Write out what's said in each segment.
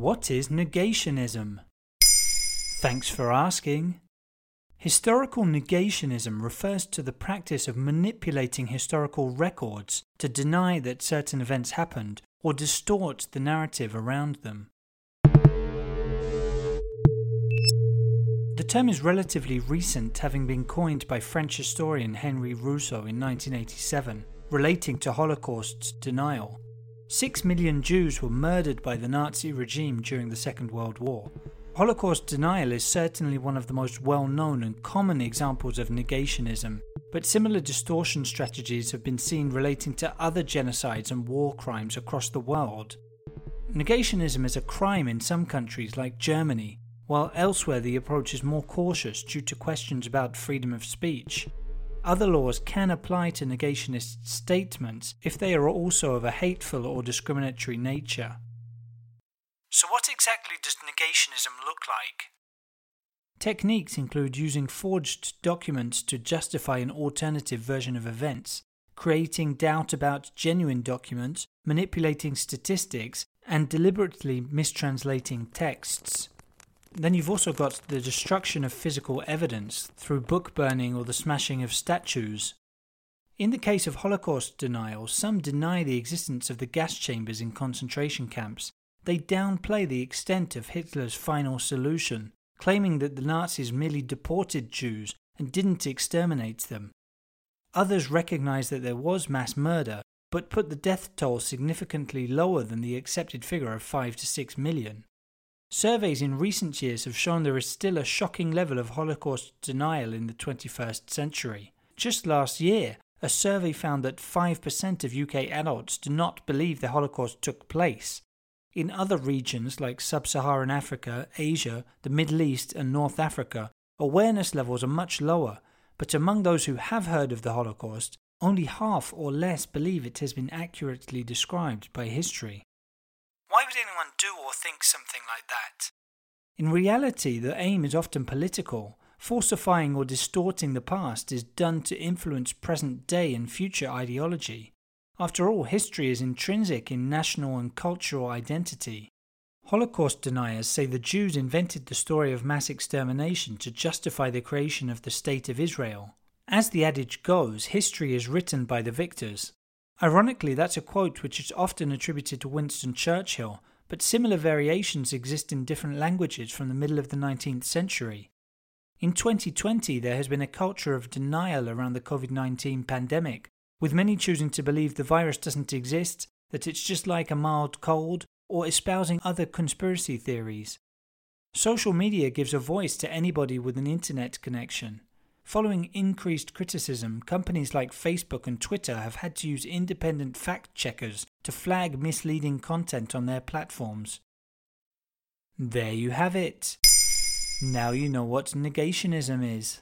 What is negationism? Thanks for asking. Historical negationism refers to the practice of manipulating historical records to deny that certain events happened or distort the narrative around them. The term is relatively recent, having been coined by French historian Henry Rousso in 1987, relating to Holocaust denial. Six million Jews were murdered by the Nazi regime during the Second World War. Holocaust denial is certainly one of the most well known and common examples of negationism, but similar distortion strategies have been seen relating to other genocides and war crimes across the world. Negationism is a crime in some countries like Germany, while elsewhere the approach is more cautious due to questions about freedom of speech. Other laws can apply to negationist statements if they are also of a hateful or discriminatory nature. So, what exactly does negationism look like? Techniques include using forged documents to justify an alternative version of events, creating doubt about genuine documents, manipulating statistics, and deliberately mistranslating texts. Then you've also got the destruction of physical evidence through book burning or the smashing of statues. In the case of Holocaust denial, some deny the existence of the gas chambers in concentration camps. They downplay the extent of Hitler's final solution, claiming that the Nazis merely deported Jews and didn't exterminate them. Others recognize that there was mass murder, but put the death toll significantly lower than the accepted figure of 5 to 6 million. Surveys in recent years have shown there is still a shocking level of Holocaust denial in the 21st century. Just last year, a survey found that 5% of UK adults do not believe the Holocaust took place. In other regions like sub Saharan Africa, Asia, the Middle East, and North Africa, awareness levels are much lower, but among those who have heard of the Holocaust, only half or less believe it has been accurately described by history. Would anyone do or think something like that? In reality, the aim is often political. Falsifying or distorting the past is done to influence present day and future ideology. After all, history is intrinsic in national and cultural identity. Holocaust deniers say the Jews invented the story of mass extermination to justify the creation of the State of Israel. As the adage goes, history is written by the victors. Ironically, that's a quote which is often attributed to Winston Churchill, but similar variations exist in different languages from the middle of the 19th century. In 2020, there has been a culture of denial around the COVID 19 pandemic, with many choosing to believe the virus doesn't exist, that it's just like a mild cold, or espousing other conspiracy theories. Social media gives a voice to anybody with an internet connection. Following increased criticism, companies like Facebook and Twitter have had to use independent fact checkers to flag misleading content on their platforms. There you have it. Now you know what negationism is.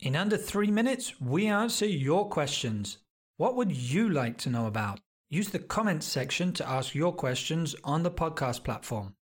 In under three minutes, we answer your questions. What would you like to know about? Use the comments section to ask your questions on the podcast platform.